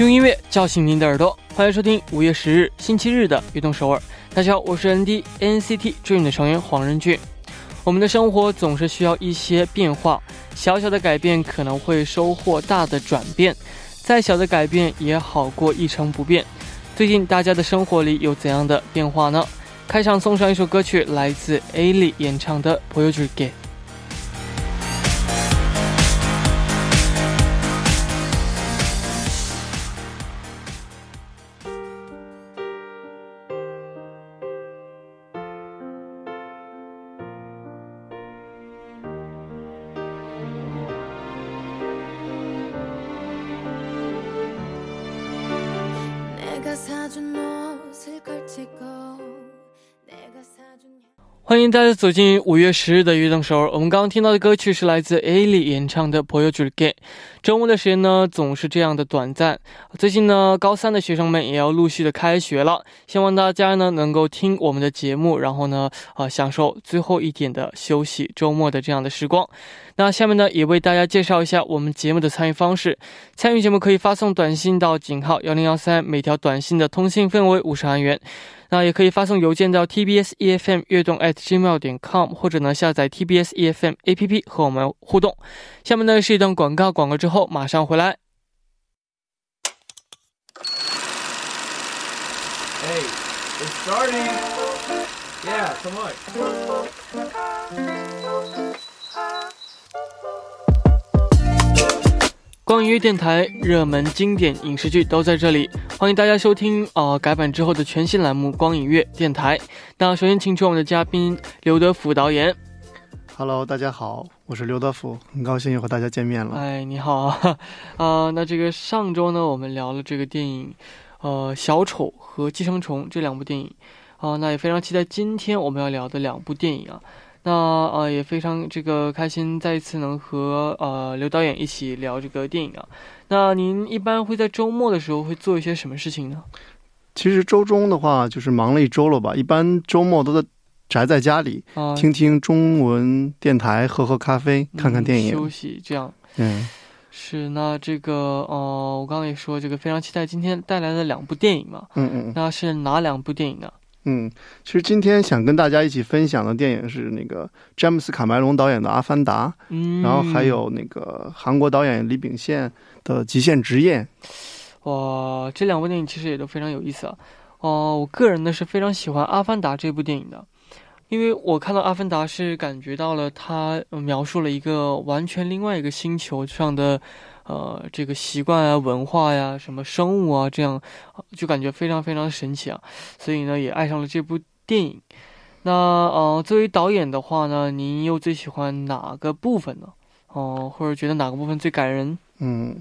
用音乐叫醒您的耳朵，欢迎收听五月十日星期日的《运动首尔》。大家好，我是 ND NCT Dream 的成员黄仁俊。我们的生活总是需要一些变化，小小的改变可能会收获大的转变，再小的改变也好过一成不变。最近大家的生活里有怎样的变化呢？开场送上一首歌曲，来自 A 莉演唱的《p o y o 欢迎大家走进五月十日的悦动首尔。我们刚刚听到的歌曲是来自 A 莉演唱的《p o y o j u g e 周末的时间呢，总是这样的短暂。最近呢，高三的学生们也要陆续的开学了，希望大家呢能够听我们的节目，然后呢，呃，享受最后一点的休息周末的这样的时光。那下面呢，也为大家介绍一下我们节目的参与方式。参与节目可以发送短信到井号幺零幺三，每条短信的通信费为五十韩元。那也可以发送邮件到 tbs efm 悦动 at gmail 点 com，或者呢下载 tbs efm app 和我们互动。下面呢是一段广告，广告之后马上回来。It's starting. Yeah, come on. 光影乐电台热门经典影视剧都在这里，欢迎大家收听呃改版之后的全新栏目《光影乐电台》。那首先请出我们的嘉宾刘德福导演。Hello，大家好，我是刘德福，很高兴又和大家见面了。哎，你好啊！啊，那这个上周呢，我们聊了这个电影，呃，《小丑》和《寄生虫》这两部电影，啊，那也非常期待今天我们要聊的两部电影啊。那呃也非常这个开心，再一次能和呃刘导演一起聊这个电影啊。那您一般会在周末的时候会做一些什么事情呢？其实周中的话就是忙了一周了吧，一般周末都在宅在家里，听听中文电台，喝喝咖啡，看看电影，休息这样。嗯，是那这个呃，我刚刚也说这个非常期待今天带来的两部电影嘛。嗯嗯。那是哪两部电影呢？嗯，其实今天想跟大家一起分享的电影是那个詹姆斯卡梅隆导演的《阿凡达》，嗯，然后还有那个韩国导演李秉宪的《极限职业》。哇，这两部电影其实也都非常有意思啊。哦，我个人呢是非常喜欢《阿凡达》这部电影的，因为我看到《阿凡达》是感觉到了他描述了一个完全另外一个星球上的。呃，这个习惯啊、文化呀、什么生物啊，这样就感觉非常非常神奇啊，所以呢，也爱上了这部电影。那呃，作为导演的话呢，您又最喜欢哪个部分呢？哦，或者觉得哪个部分最感人？嗯，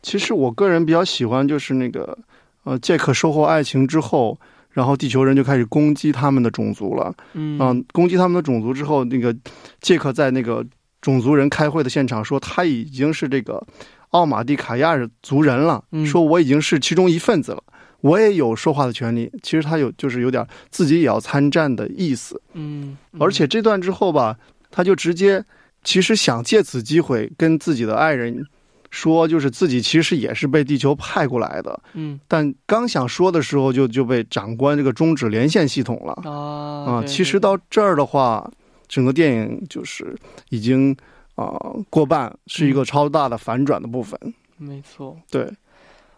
其实我个人比较喜欢就是那个呃，杰克收获爱情之后，然后地球人就开始攻击他们的种族了。嗯，攻击他们的种族之后，那个杰克在那个种族人开会的现场说，他已经是这个。奥马蒂卡亚族人了，说我已经是其中一份子了，我也有说话的权利。其实他有就是有点自己也要参战的意思。嗯，而且这段之后吧，他就直接其实想借此机会跟自己的爱人说，就是自己其实也是被地球派过来的。嗯，但刚想说的时候，就就被长官这个终止连线系统了。啊啊，其实到这儿的话，整个电影就是已经。啊，过半是一个超大的反转的部分。没错，对。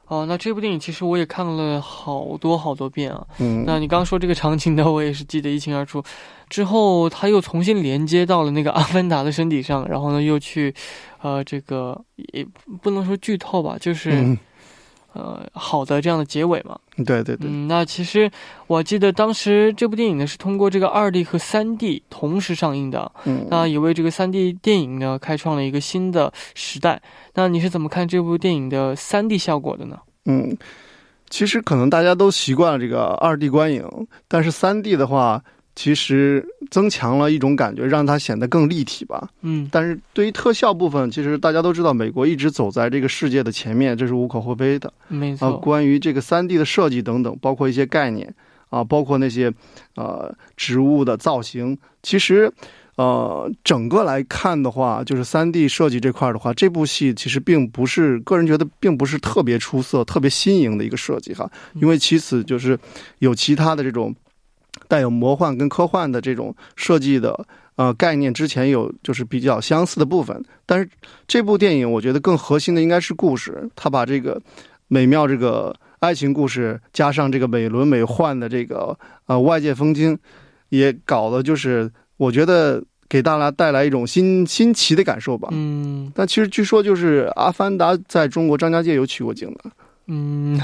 哦，那这部电影其实我也看了好多好多遍啊。嗯。那你刚刚说这个场景呢，我也是记得一清二楚。之后他又重新连接到了那个阿凡达的身体上，然后呢又去，呃，这个也不能说剧透吧，就是。呃，好的，这样的结尾嘛？对对对。嗯，那其实我记得当时这部电影呢是通过这个二 D 和三 D 同时上映的，嗯，那也为这个三 D 电影呢开创了一个新的时代。那你是怎么看这部电影的三 D 效果的呢？嗯，其实可能大家都习惯了这个二 D 观影，但是三 D 的话。其实增强了一种感觉，让它显得更立体吧。嗯，但是对于特效部分，其实大家都知道，美国一直走在这个世界的前面，这是无可厚非的。没错。关于这个三 D 的设计等等，包括一些概念啊，包括那些呃植物的造型，其实呃，整个来看的话，就是三 D 设计这块的话，这部戏其实并不是个人觉得并不是特别出色、特别新颖的一个设计哈。因为其次就是有其他的这种带有魔幻跟科幻的这种设计的呃概念，之前有就是比较相似的部分。但是这部电影我觉得更核心的应该是故事，他把这个美妙这个爱情故事加上这个美轮美奂的这个呃外界风景，也搞的就是我觉得。给大家带来一种新新奇的感受吧。嗯，但其实据说就是《阿凡达》在中国张家界有取过景的。嗯，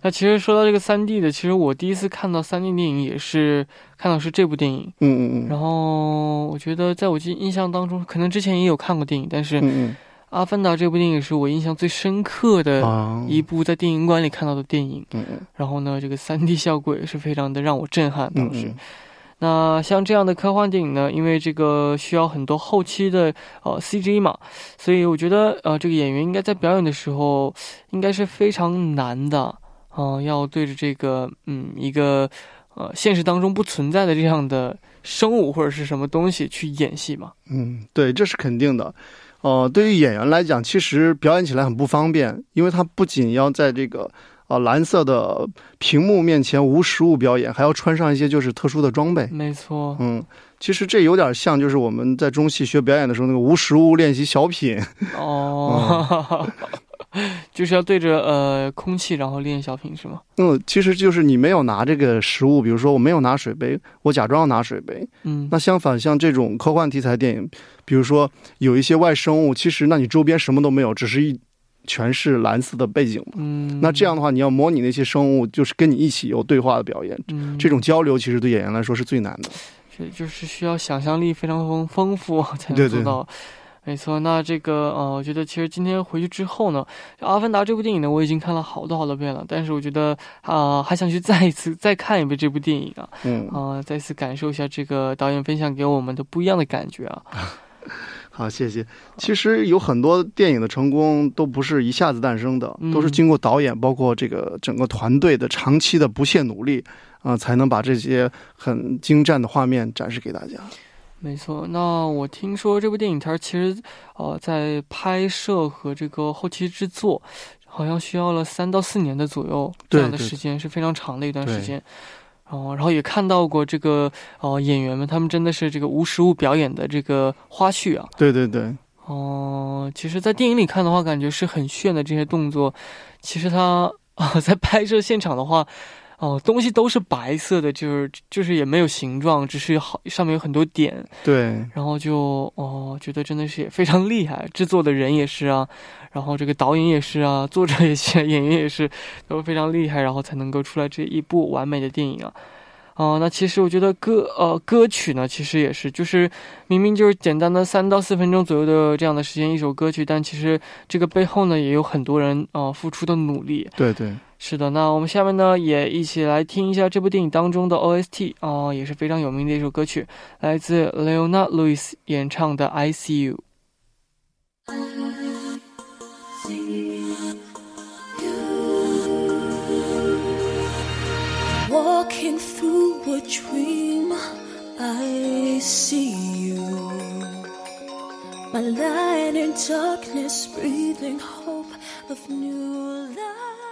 那其实说到这个三 D 的，其实我第一次看到三 D 电影也是看到是这部电影。嗯嗯嗯。然后我觉得在我记印象当中，可能之前也有看过电影，但是《阿凡达》这部电影是我印象最深刻的一部在电影馆里看到的电影。嗯嗯。然后呢，这个三 D 效果也是非常的让我震撼，当时。那像这样的科幻电影呢，因为这个需要很多后期的呃 CG 嘛，所以我觉得呃这个演员应该在表演的时候应该是非常难的啊，要对着这个嗯一个呃现实当中不存在的这样的生物或者是什么东西去演戏嘛。嗯，对，这是肯定的。呃，对于演员来讲，其实表演起来很不方便，因为他不仅要在这个。啊，蓝色的屏幕面前无实物表演，还要穿上一些就是特殊的装备。没错，嗯，其实这有点像就是我们在中戏学表演的时候那个无实物练习小品。哦，就是要对着呃空气然后练小品是吗？嗯，其实就是你没有拿这个实物，比如说我没有拿水杯，我假装要拿水杯。嗯，那相反，像这种科幻题材电影，比如说有一些外生物，其实那你周边什么都没有，只是一。全是蓝色的背景嘛？嗯，那这样的话，你要模拟那些生物，就是跟你一起有对话的表演。嗯，这种交流其实对演员来说是最难的。这，就是需要想象力非常丰丰富才能做到。没错，那这个呃，我觉得其实今天回去之后呢，《阿凡达》这部电影呢，我已经看了好多好多遍了。但是我觉得啊，还想去再一次再看一遍这部电影啊。嗯。啊，再次感受一下这个导演分享给我们的不一样的感觉啊。好，谢谢。其实有很多电影的成功都不是一下子诞生的，都是经过导演包括这个整个团队的长期的不懈努力啊，才能把这些很精湛的画面展示给大家。没错。那我听说这部电影它其实呃在拍摄和这个后期制作，好像需要了三到四年的左右这样的时间，是非常长的一段时间。哦，然后也看到过这个哦，演员们他们真的是这个无实物表演的这个花絮啊。对对对。哦，其实，在电影里看的话，感觉是很炫的这些动作。其实他啊，在拍摄现场的话。哦，东西都是白色的，就是就是也没有形状，只是好上面有很多点。对，然后就哦，觉得真的是也非常厉害，制作的人也是啊，然后这个导演也是啊，作者也是，演员也是，都非常厉害，然后才能够出来这一部完美的电影啊。哦，那其实我觉得歌呃歌曲呢，其实也是，就是明明就是简单的三到四分钟左右的这样的时间一首歌曲，但其实这个背后呢也有很多人啊付出的努力。对对，是的。那我们下面呢也一起来听一下这部电影当中的 OST 啊，也是非常有名的一首歌曲，来自 Leona Lewis 演唱的《I See You》。Walking through a dream, I see you. My light in darkness, breathing hope of new life.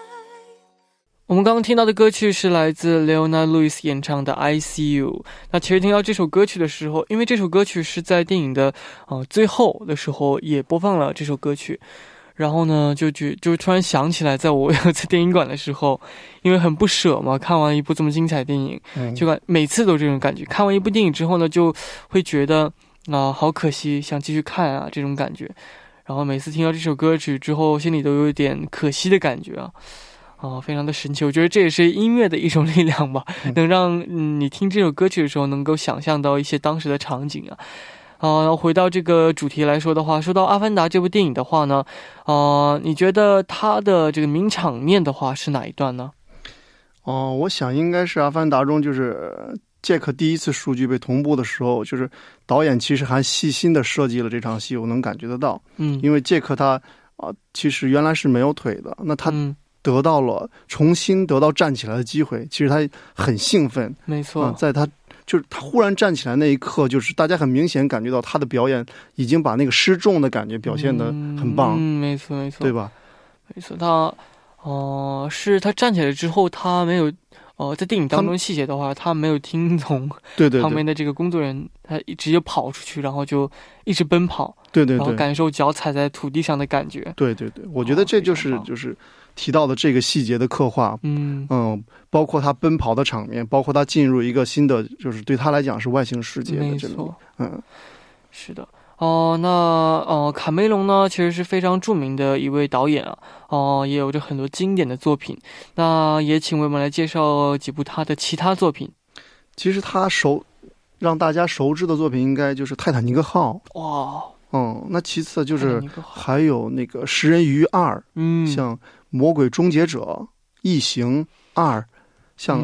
我们刚刚听到的歌曲是来自 Leona Lewis 演唱的《I See You》。那其实听到这首歌曲的时候，因为这首歌曲是在电影的呃最后的时候也播放了这首歌曲。然后呢，就就就突然想起来，在我在电影馆的时候，因为很不舍嘛，看完一部这么精彩电影，就感每次都这种感觉。看完一部电影之后呢，就会觉得啊，好可惜，想继续看啊，这种感觉。然后每次听到这首歌曲之后，心里都有点可惜的感觉啊，啊，非常的神奇。我觉得这也是音乐的一种力量吧，能让你听这首歌曲的时候，能够想象到一些当时的场景啊。啊，回到这个主题来说的话，说到《阿凡达》这部电影的话呢，啊，你觉得它的这个名场面的话是哪一段呢？哦，我想应该是《阿凡达》中，就是杰克第一次数据被同步的时候，就是导演其实还细心的设计了这场戏，我能感觉得到。嗯，因为杰克他啊，其实原来是没有腿的，那他得到了重新得到站起来的机会，其实他很兴奋。没错，在他。就是他忽然站起来那一刻，就是大家很明显感觉到他的表演已经把那个失重的感觉表现的很棒。嗯，没错没错，对吧？没错，他哦，是他站起来之后，他没有哦，在电影当中细节的话，他没有听从对对旁边的这个工作人员，他直接跑出去，然后就一直奔跑，对对，然后感受脚踩在土地上的感觉。对对对，我觉得这就是就是提到的这个细节的刻画，嗯。嗯，包括他奔跑的场面，包括他进入一个新的，就是对他来讲是外星世界的这种，嗯，是的。哦，那哦，卡梅隆呢，其实是非常著名的一位导演啊，哦，也有着很多经典的作品。那也请为我们来介绍几部他的其他作品。其实他熟，让大家熟知的作品应该就是《泰坦尼克号》哇，嗯，那其次就是还有那个《食人鱼二》，嗯，像《魔鬼终结者》《异形二》，像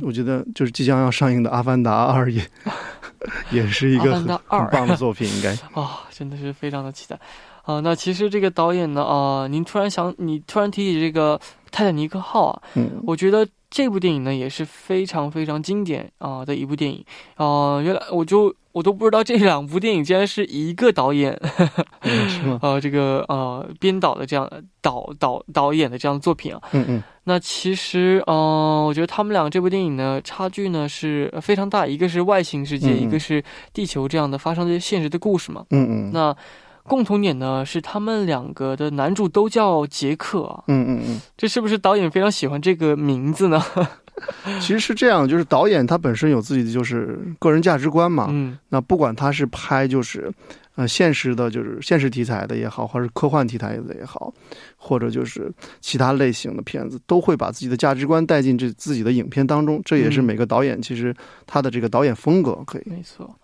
我觉得就是即将要上映的《阿凡达二》也。也是一个很棒的作品，应该 啊，真的是非常的期待啊。那其实这个导演呢啊，您突然想，你突然提起这个《泰坦尼克号》啊，嗯，我觉得这部电影呢也是非常非常经典啊的一部电影啊。原来我就我都不知道这两部电影竟然是一个导演，是吗？呃，这个呃编导的这样导导导演的这样的作品啊，嗯嗯。那其实，嗯，我觉得他们俩这部电影呢，差距呢是非常大。一个是外星世界，一个是地球这样的发生的现实的故事嘛。嗯嗯。那共同点呢是他们两个的男主都叫杰克啊。嗯嗯嗯。这是不是导演非常喜欢这个名字呢？其实是这样，就是导演他本身有自己的就是个人价值观嘛。嗯。那不管他是拍就是。呃，现实的，就是现实题材的也好，或者科幻题材的也好，或者就是其他类型的片子，都会把自己的价值观带进这自己的影片当中。这也是每个导演其实他的这个导演风格可以。没错。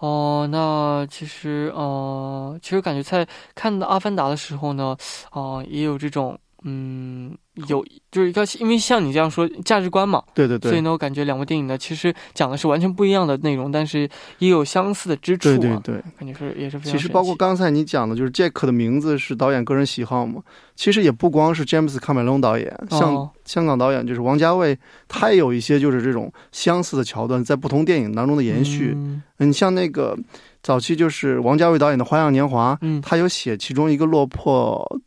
哦，那其实，呃，其实感觉在看到《阿凡达》的时候呢，啊，也有这种。嗯，有就是一个，因为像你这样说价值观嘛，对对对，所以呢，我感觉两部电影呢，其实讲的是完全不一样的内容，但是也有相似的之处。对对对，感觉是也是非常。其实包括刚才你讲的，就是杰克的名字是导演个人喜好嘛。其实也不光是詹姆斯卡梅隆导演，像香港导演就是王家卫，他也有一些就是这种相似的桥段在不同电影当中的延续。嗯，你像那个早期就是王家卫导演的《花样年华》，嗯，他有写其中一个落魄。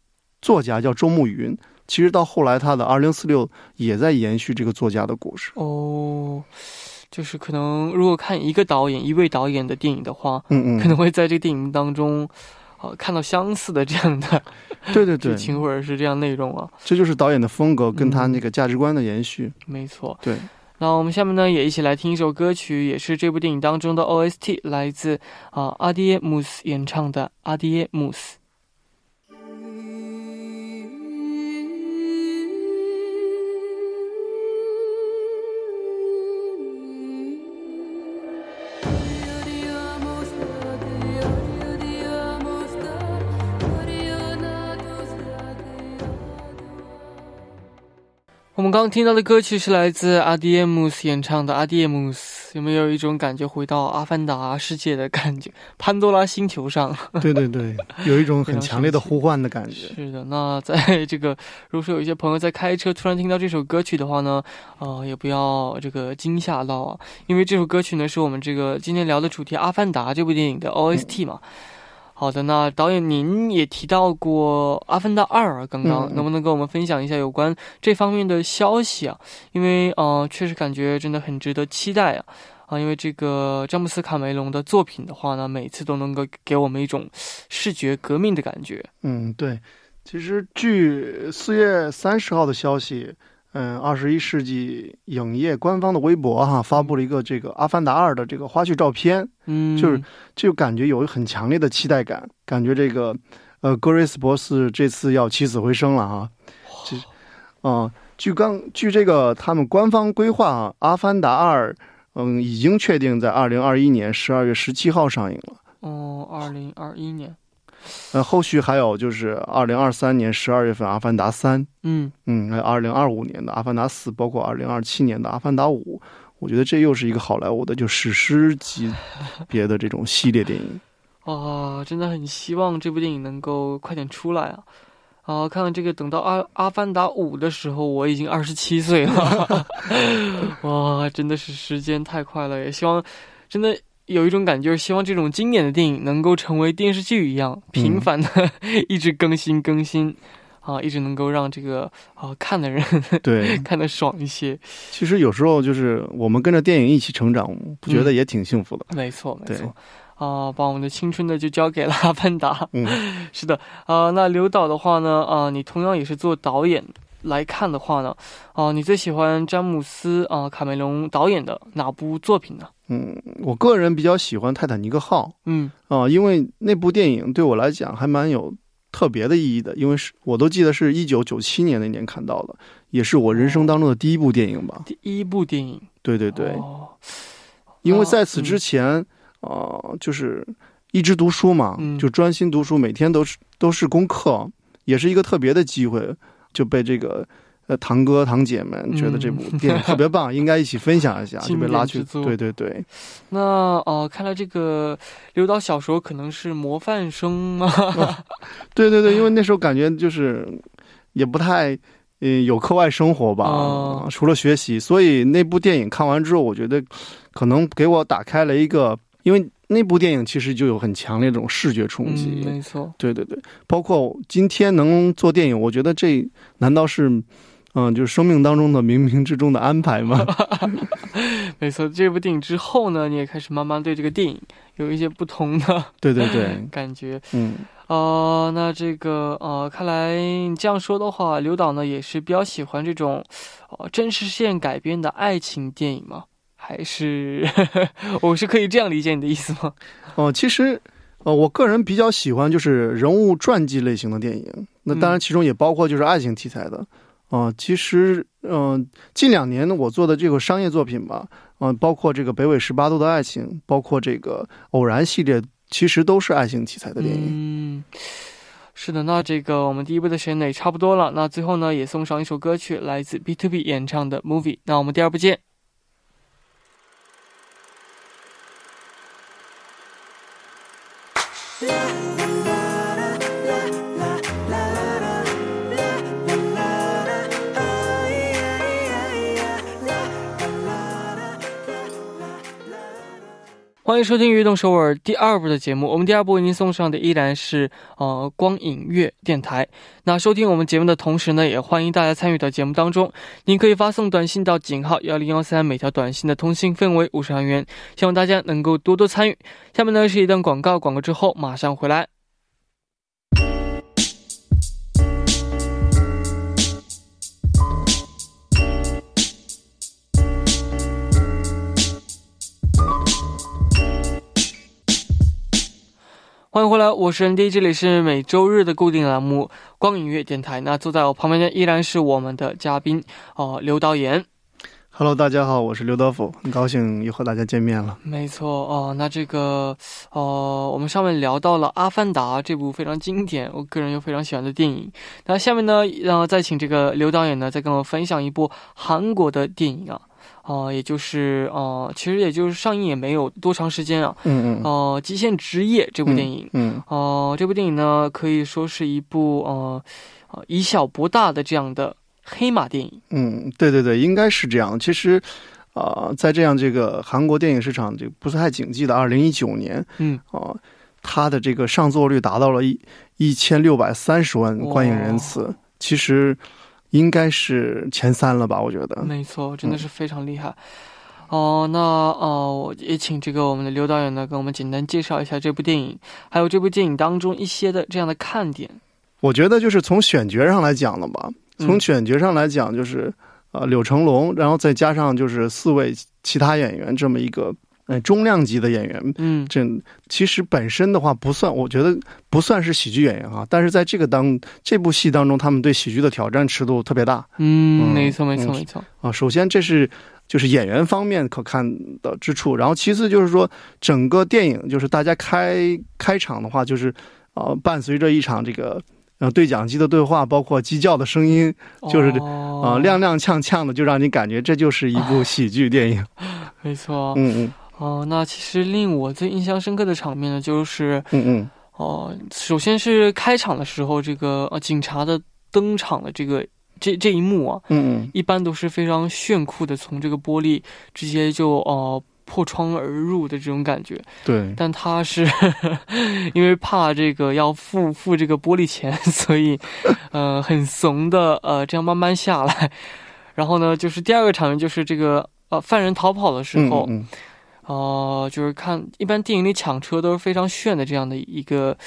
作家叫周慕云，其实到后来他的《二零四六》也在延续这个作家的故事。哦，就是可能如果看一个导演、一位导演的电影的话，嗯嗯，可能会在这个电影当中，呃，看到相似的这样的对对对剧情或者是这样内容啊。这就是导演的风格跟他那个价值观的延续。没错。对。那我们下面呢也一起来听一首歌曲，也是这部电影当中的 OST，来自啊阿迪姆斯演唱的《阿迪姆斯》。我们刚刚听到的歌曲是来自阿迪姆斯演唱的《阿迪姆斯》，有没有一种感觉回到阿凡达世界的感觉？潘多拉星球上？对对对，有一种很强烈的呼唤的感觉。是的，那在这个，如果说有一些朋友在开车突然听到这首歌曲的话呢，啊，也不要这个惊吓到啊，因为这首歌曲呢是我们这个今天聊的主题《阿凡达》这部电影的 OST 嘛。好的，那导演您也提到过《阿凡达二》，刚刚能不能跟我们分享一下有关这方面的消息啊？因为呃，确实感觉真的很值得期待啊！啊，因为这个詹姆斯卡梅隆的作品的话呢，每次都能够给我们一种视觉革命的感觉。嗯，对。其实据四月三十号的消息。嗯，二十一世纪影业官方的微博哈发布了一个这个《阿凡达二》的这个花絮照片，嗯，就是就感觉有很强烈的期待感，感觉这个呃，格瑞斯博士这次要起死回生了哈。这啊，据刚据这个他们官方规划啊，《阿凡达二》嗯已经确定在二零二一年十二月十七号上映了。哦，二零二一年。呃，后续还有就是二零二三年十二月份《阿凡达三》，嗯嗯，还有二零二五年的《阿凡达四》，包括二零二七年的《阿凡达五》，我觉得这又是一个好莱坞的就史诗级别的这种系列电影。啊，真的很希望这部电影能够快点出来啊！啊，看看这个，等到《阿阿凡达五》的时候，我已经二十七岁了。哇，真的是时间太快了！也希望，真的有一种感觉，希望这种经典的电影能够成为电视剧一样频繁的一直更新更新，啊，一直能够让这个啊看的人对 看得爽一些。其实有时候就是我们跟着电影一起成长，不觉得也挺幸福的？没错，没错。啊，把我们的青春呢就交给了阿凡达。嗯，是的。啊，那刘导的话呢？啊，你同样也是做导演来看的话呢？啊，你最喜欢詹姆斯啊卡梅隆导演的哪部作品呢？嗯，我个人比较喜欢《泰坦尼克号》。嗯，啊，因为那部电影对我来讲还蛮有特别的意义的，因为是我都记得是一九九七年那年看到的，也是我人生当中的第一部电影吧。第一部电影。对对对。哦。因为在此之前。哦，就是一直读书嘛，就专心读书，每天都是都是功课，也是一个特别的机会，就被这个呃堂哥堂姐们觉得这部电影特别棒，应该一起分享一下，就被拉去。对对对。那哦，看来这个刘导小时候可能是模范生吗？对对对，因为那时候感觉就是也不太嗯有课外生活吧，除了学习，所以那部电影看完之后，我觉得可能给我打开了一个。因为那部电影其实就有很强烈这种视觉冲击，没错，对对对，包括今天能做电影，我觉得这难道是，嗯，就是生命当中的冥冥之中的安排吗？没错，这部电影之后呢，你也开始慢慢对这个电影有一些不同的，对对对，感觉，嗯，啊，那这个，呃，看来你这样说的话，刘导呢也是比较喜欢这种，呃，真实事件改编的爱情电影吗？还是我是可以这样理解你的意思吗？哦，其实，呃，我个人比较喜欢就是人物传记类型的电影。那当然，其中也包括就是爱情题材的。啊，其实，嗯，近两年呢，我做的这个商业作品吧，嗯，包括这个《北纬十八度的爱情》，包括这个《偶然》系列，其实都是爱情题材的电影。嗯，是的。那这个我们第一部的时间也差不多了。那最后呢，也送上一首歌曲，来自 B to B 演唱的《Movie》。那我们第二部见。Yeah. 欢迎收听《悦动首尔》第二部的节目。我们第二部为您送上的依然是呃光影乐电台。那收听我们节目的同时呢，也欢迎大家参与到节目当中。您可以发送短信到井号幺零幺三，每条短信的通信费为五十韩元。希望大家能够多多参与。下面呢是一段广告，广告之后马上回来。欢迎回来，我是 ND，这里是每周日的固定栏目《光影乐电台》。那坐在我旁边的依然是我们的嘉宾哦，刘导演。Hello，大家好，我是刘德福，很高兴又和大家见面了。没错哦，那这个哦，我们上面聊到了《阿凡达》这部非常经典，我个人又非常喜欢的电影。那下面呢，然后再请这个刘导演呢，再跟我分享一部韩国的电影啊。哦，也就是哦，其实也就是上映也没有多长时间啊。嗯嗯。哦，《极限职业》这部电影。嗯。哦，这部电影呢，可以说是一部呃，以小博大的这样的黑马电影。嗯，对对对，应该是这样。其实，啊，在这样这个韩国电影市场就不是太景气的二零一九年，嗯，哦，它的这个上座率达到了一一千六百三十万观影人次。其实。应该是前三了吧？我觉得没错，真的是非常厉害。哦，那哦，我也请这个我们的刘导演呢，跟我们简单介绍一下这部电影，还有这部电影当中一些的这样的看点。我觉得就是从选角上来讲了吧，从选角上来讲，就是呃柳成龙，然后再加上就是四位其他演员这么一个。哎，中量级的演员，嗯，这其实本身的话不算，我觉得不算是喜剧演员哈。但是在这个当这部戏当中，他们对喜剧的挑战尺度特别大。嗯，没错，没错，没错。啊，首先这是就是演员方面可看的之处，然后其次就是说整个电影就是大家开开场的话，就是啊伴随着一场这个呃对讲机的对话，包括鸡叫的声音，就是啊踉踉跄跄的，就让你感觉这就是一部喜剧电影。没错，嗯嗯。哦，那其实令我最印象深刻的场面呢，就是，嗯嗯，哦，首先是开场的时候，这个呃警察的登场的这个这这一幕啊，嗯一般都是非常炫酷的，从这个玻璃直接就呃破窗而入的这种感觉。对，但他是 因为怕这个要付付这个玻璃钱，所以呃很怂的呃这样慢慢下来。然后呢，就是第二个场面就是这个呃犯人逃跑的时候，嗯哦，就是看一般电影里抢车都是非常炫的这样的一个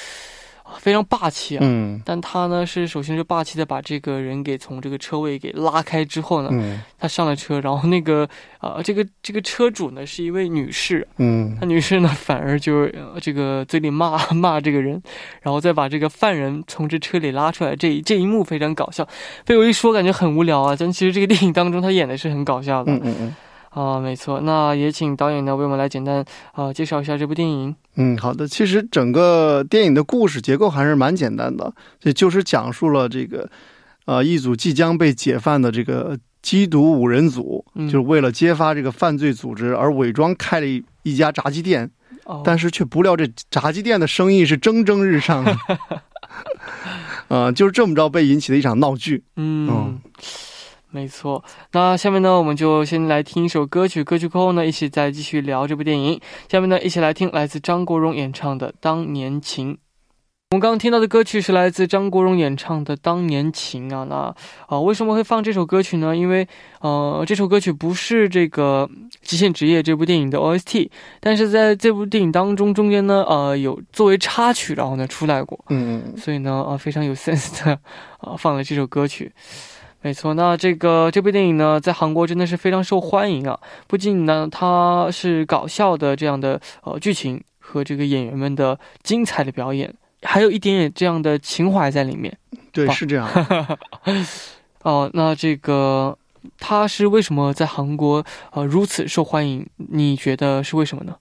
非常霸气啊。嗯但他呢是首先是霸气的把这个人给从这个车位给拉开之后呢，嗯他上了车，然后那个呃这个这个车主呢是一位女士，嗯那女士呢反而就是、呃、这个嘴里骂骂这个人，然后再把这个犯人从这车里拉出来，这一这一幕非常搞笑。被我一说感觉很无聊啊，但其实这个电影当中他演的是很搞笑的。嗯嗯嗯啊，没错。那也请导演呢为我们来简单啊介绍一下这部电影。嗯，好的。其实整个电影的故事结构还是蛮简单的，也就是讲述了这个呃一组即将被解放的这个缉毒五人组，嗯就是为了揭发这个犯罪组织而伪装开了一一家炸鸡店，哦，但是却不料这炸鸡店的生意是蒸蒸日上啊。呃，就是这么着被引起的一场闹剧。嗯。嗯没错，那下面呢，我们就先来听一首歌曲，歌曲过后呢，一起再继续聊这部电影。下面呢，一起来听来自张国荣演唱的《当年情》。我们刚刚听到的歌曲是来自张国荣演唱的《当年情》啊，那啊、呃为什么会放这首歌曲呢？因为呃，这首歌曲不是这个《极限职业》这部电影的 OST，但是在这部电影当中中间呢，呃，有作为插曲，然后呢出来过。嗯嗯所以呢，啊，非常有 sense 的，啊，放了这首歌曲。没错，那这个这部电影呢，在韩国真的是非常受欢迎啊。不仅呢，它是搞笑的这样的呃剧情和这个演员们的精彩的表演，还有一点点这样的情怀在里面。对，棒是这样。哦、那这个它是为什么在韩国呃如此受欢迎？你觉得是为什么呢？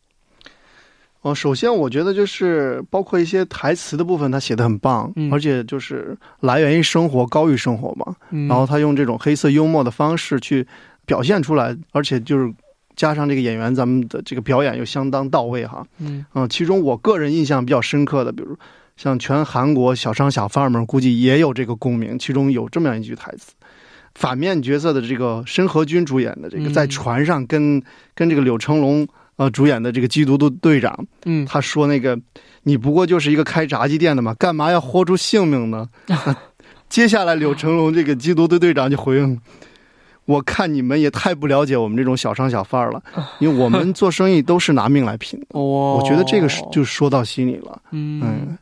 哦，首先我觉得就是包括一些台词的部分，他写的很棒，嗯而且就是来源于生活，高于生活嘛。嗯，然后他用这种黑色幽默的方式去表现出来，而且就是加上这个演员咱们的这个表演又相当到位哈。嗯嗯，其中我个人印象比较深刻的，比如像全韩国小商小贩们估计也有这个共鸣，其中有这么样一句台词。反面角色的这个申河君主演的这个，嗯在船上跟跟这个柳成龙呃主演的这个缉毒队队长，嗯，他说那个你不过就是一个开炸鸡店的嘛，干嘛要豁出性命呢？接下来柳成龙这个缉毒队队长就回应：“我看你们也太不了解我们这种小商小贩了，因为我们做生意都是拿命来拼的。”哦，我觉得这个是就说到心里了。嗯嗯，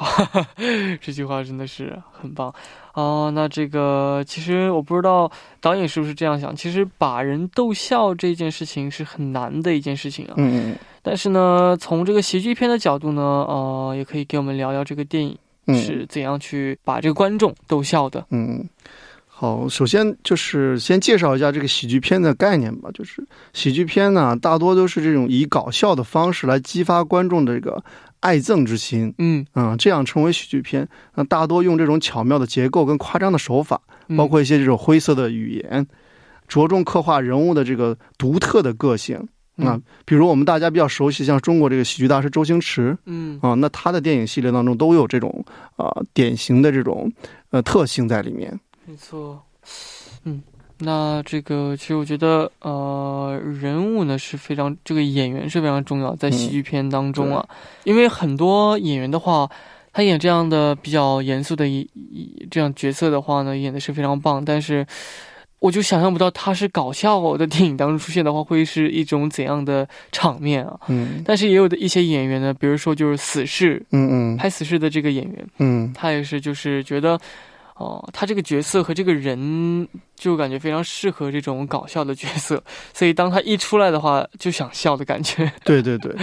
哇，这句话真的是很棒哦。那这个其实我不知道导演是不是这样想，其实把人逗笑这件事情是很难的一件事情啊。嗯但是呢，从这个喜剧片的角度呢，呃，也可以给我们聊聊这个电影嗯是怎样去把这个观众逗笑的。嗯，好，首先就是先介绍一下这个喜剧片的概念吧。就是喜剧片呢，大多都是这种以搞笑的方式来激发观众的这个爱憎之心。嗯，嗯，这样称为喜剧片。那大多用这种巧妙的结构跟夸张的手法，嗯包括一些这种灰色的语言，着重刻画人物的这个独特的个性。啊嗯，比如我们大家比较熟悉，像中国这个喜剧大师周星驰嗯啊，那他的电影系列当中都有这种啊、典型的这种呃特性在里面。没错，嗯，那这个其实我觉得，呃，人物呢是非常，这个演员是非常重要，在喜剧片当中啊，因为很多演员的话，他演这样的比较严肃的一一这样角色的话呢，演的是非常棒，但是。我就想象不到他是搞笑的电影当中出现的话，会是一种怎样的场面啊！嗯。但是也有的一些演员呢，比如说就是死侍嗯嗯。拍死侍的这个演员，嗯。他也是就是觉得，哦、他这个角色和这个人就感觉非常适合这种搞笑的角色，所以当他一出来的话，就想笑的感觉。对对对，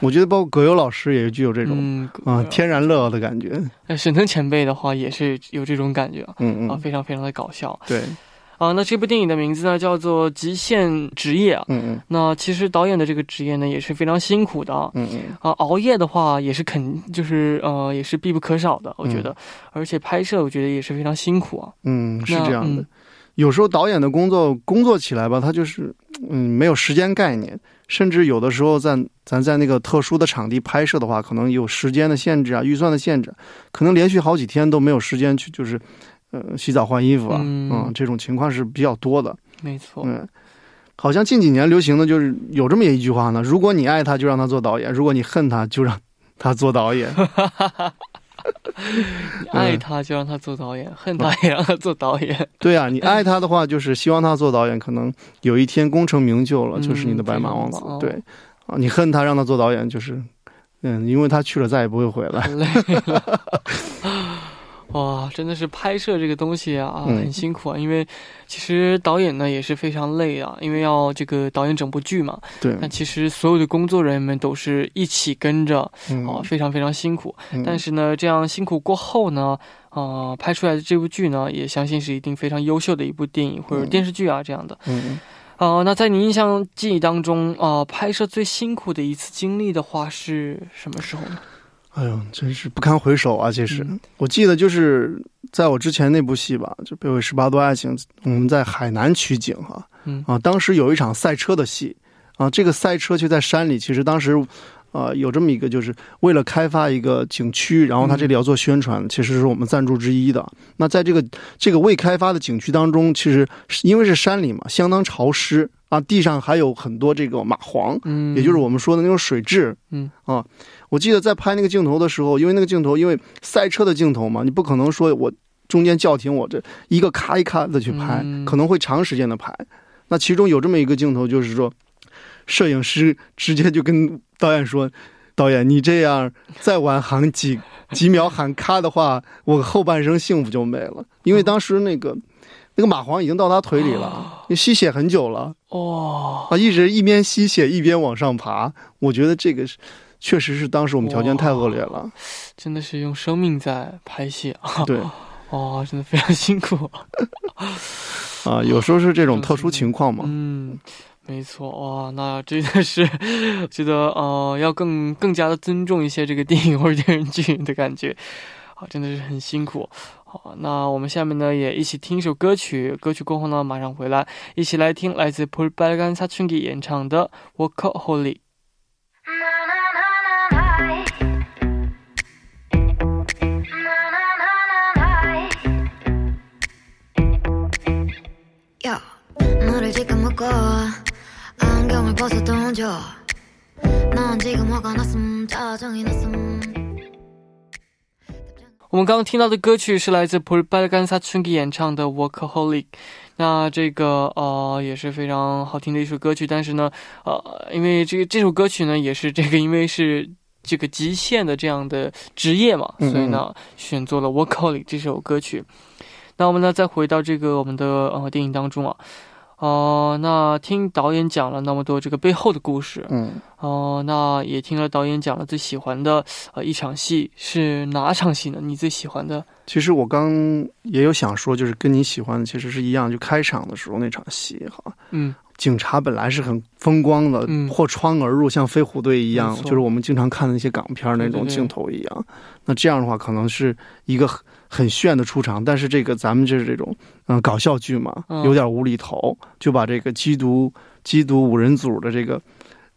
我觉得包括葛优老师也具有这种嗯啊、天然乐的感觉。呃沈腾前辈的话也是有这种感觉啊，啊，嗯嗯，非常非常的搞笑对，啊。那这部电影的名字呢叫做《极限职业》啊。嗯嗯那其实导演的这个职业呢也是非常辛苦的啊。嗯嗯啊，熬夜的话也是肯就是呃也是必不可少的，我觉得，而且拍摄我觉得也是非常辛苦啊。嗯，是这样的。嗯有时候导演的工作工作起来吧，他就是嗯没有时间概念，甚至有的时候在咱在那个特殊的场地拍摄的话，可能有时间的限制啊，预算的限制，可能连续好几天都没有时间去就是呃洗澡换衣服啊，嗯，这种情况是比较多的。没错，嗯，好像近几年流行的就是有这么一句话呢：如果你爱他，就让他做导演；如果你恨他，就让他做导演。爱他就让他做导演，恨他也让他做导演。对啊，你爱他的话，就是希望他做导演，可能有一天功成名就了，就是你的白马王子。对啊，你恨他让他做导演，就是嗯，因为他去了再也不会回来。哇，真的是拍摄这个东西啊，很辛苦啊。因为其实导演呢也是非常累啊，因为要这个导演整部剧嘛。对。那其实所有的工作人员们都是一起跟着，啊，非常非常辛苦。但是呢，这样辛苦过后呢，啊，拍出来的这部剧呢，也相信是一定非常优秀的一部电影或者电视剧啊，这样的。嗯。啊，那在你印象记忆当中啊，拍摄最辛苦的一次经历的话是什么时候呢？哎呦，真是不堪回首啊！其实我记得就是在我之前那部戏吧，就《北纬十八度爱情》，我们在海南取景哈，嗯啊，当时有一场赛车的戏啊，这个赛车就在山里。其实当时，呃，有这么一个，就是为了开发一个景区，然后他这里要做宣传，其实是我们赞助之一的。那在这个这个未开发的景区当中，其实因为是山里嘛，相当潮湿啊，地上还有很多这个蚂蟥，嗯，也就是我们说的那种水蛭，嗯啊。我记得在拍那个镜头的时候，因为那个镜头，因为赛车的镜头嘛，你不可能说我中间叫停，我这一个咔一咔的去拍，可能会长时间的拍。那其中有这么一个镜头，就是说，摄影师直接就跟导演说：“导演，你这样再晚喊几几秒喊咔的话，我后半生幸福就没了。”因为当时那个 那个蚂蟥已经到他腿里了，吸血很久了，哦，啊，一直一边吸血一边往上爬。我觉得这个是。确实是当时我们条件太恶劣了，真的是用生命在拍戏啊！对，哇，真的非常辛苦 啊！有时候是这种特殊情况嘛。嗯，没错，哇，那真的是觉得呃，要更更加的尊重一些这个电影或者电视剧的感觉啊，真的是很辛苦。好，那我们下面呢也一起听一首歌曲，歌曲过后呢马上回来，一起来听来自 p u l b a l g a n s a c h u n g i 演唱的《Work Holy》。我们刚刚听到的歌曲是来自 Paul Balgan 사춘기演唱的《Workaholic》，那这个呃也是非常好听的一首歌曲。但是呢，呃，因为这个这首歌曲呢也是这个因为是这个极限的这样的职业嘛，所以呢选择了《Workaholic》这首歌曲。那我们呢再回到这个我们的呃电影当中啊。 哦，那听导演讲了那么多这个背后的故事，嗯，哦，那也听了导演讲了最喜欢的呃一场戏是哪场戏呢？你最喜欢的？其实我刚也有想说，就是跟你喜欢的其实是一样，就开场的时候那场戏哈，嗯，警察本来是很风光的，破窗而入，像飞虎队一样，就是我们经常看的那些港片那种镜头一样。那这样的话，可能是一个很。炫的出场，但是这个咱们就是这种，嗯，搞笑剧嘛，有点无厘头，就把这个缉毒缉毒五人组的这个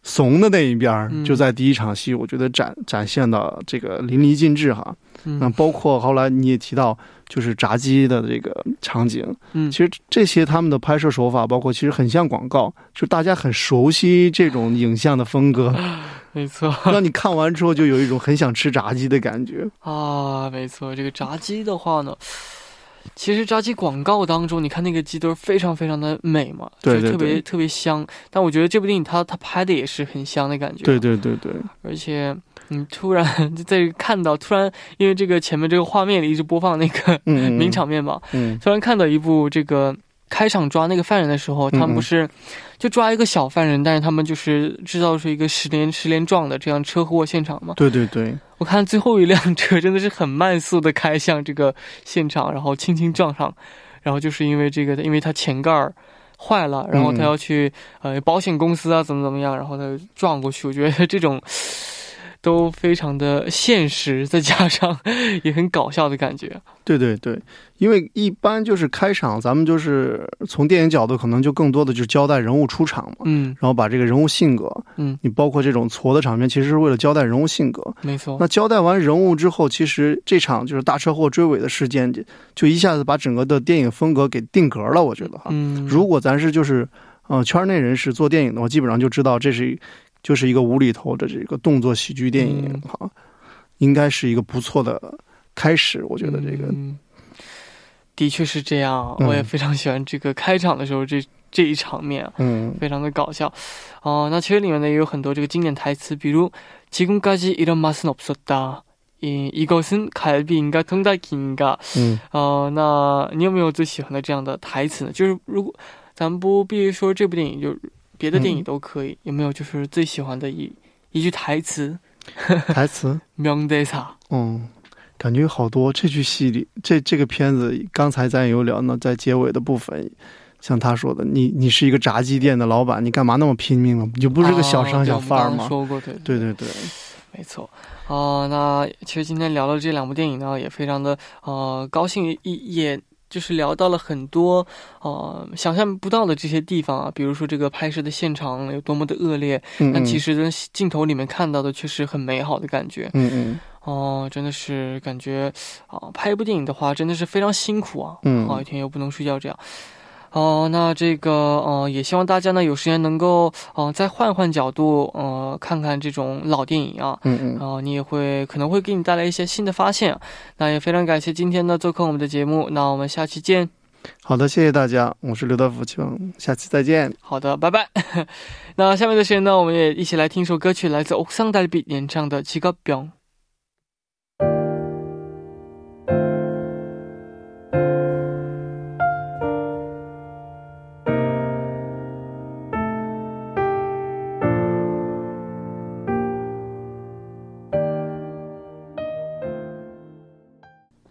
怂的那一边，就在第一场戏，我觉得展展现的这个淋漓尽致哈。那包括后来你也提到，就是炸鸡的这个场景，嗯，其实这些他们的拍摄手法，包括其实很像广告，就大家很熟悉这种影像的风格。没错，让你看完之后就有一种很想吃炸鸡的感觉啊！没错，这个炸鸡的话呢，其实炸鸡广告当中，你看那个鸡都是非常非常的美嘛，对特别特别香。但我觉得这部电影它它拍的也是很香的感觉，对对对对。而且你突然在看到，突然因为这个前面这个画面里一直播放那个名场面嘛，嗯，突然看到一部这个。开场抓那个犯人的时候，他们不是就抓一个小犯人，但是他们就是制造出一个十连十连撞的这样车祸现场嘛？对对对，我看最后一辆车真的是很慢速的开向这个现场，然后轻轻撞上，然后就是因为这个，因为他前盖儿坏了，然后他要去呃保险公司啊怎么怎么样，然后他撞过去。我觉得这种都非常的现实，再加上 也很搞笑的感觉。对对对，因为一般就是开场，咱们就是从电影角度，可能就更多的就是交代人物出场嘛，嗯，然后把这个人物性格，嗯，你包括这种挫的场面，其实是为了交代人物性格。没错。那交代完人物之后，其实这场就是大车祸追尾的事件，就一下子把整个的电影风格给定格了。我觉得哈，嗯，如果咱是就是呃圈内人士做电影的话，基本上就知道这是就是一个无厘头的这个动作喜剧电影哈，应该是一个不错的。开始，我觉得这个的确是这样，我也非常喜欢这个开场的时候这这一场面，嗯，非常的搞笑。哦，那其实里面呢也有很多这个经典台词，比如지금까지이런맛은없었 다， 이이것은갈비인가통닭인가嗯，哦，那你有没有最喜欢的这样的台词呢？就是如果咱们不必说这部电影，就 别的电影都可以，有没有就是最喜欢的一一句台词？台词？嗯，感觉好多这句戏里，这这个片子刚才咱有聊，呢在结尾的部分，像他说的，你你是一个炸鸡店的老板，你干嘛那么拼命啊？你就不是个小商小贩吗？说过，对，对对对，没错啊。那其实今天聊了这两部电影呢，也非常的呃高兴，也也。就是聊到了很多呃想象不到的这些地方啊，比如说这个拍摄的现场有多么的恶劣，但其实在镜头里面看到的却是很美好的感觉。嗯嗯。哦，真的是感觉啊，拍一部电影的话，真的是非常辛苦啊。嗯，好一天又不能睡觉，这样。哦，那这个，呃，也希望大家呢有时间能够，呃，再换换角度，呃，看看这种老电影啊。嗯嗯。然后你也会可能会给你带来一些新的发现。那也非常感谢今天呢做客我们的节目。那我们下期见。好的，谢谢大家，我是刘德福，希望下期再见。好的，拜拜。那下面的时间呢，我们也一起来听首歌曲，来自欧桑达比演唱的《七个表》。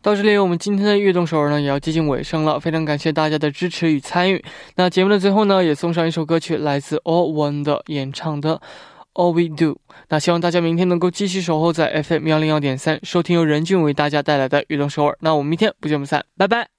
到这里，我们今天的悦动首尔呢也要接近尾声了。非常感谢大家的支持与参与。那节目的最后呢，也送上一首歌曲，来自 All One 的演唱的 All We Do。那希望大家明天能够继续守候在 FM 幺零幺点三，收听由任俊为大家带来的悦动首尔。那我们明天不见不散，拜拜。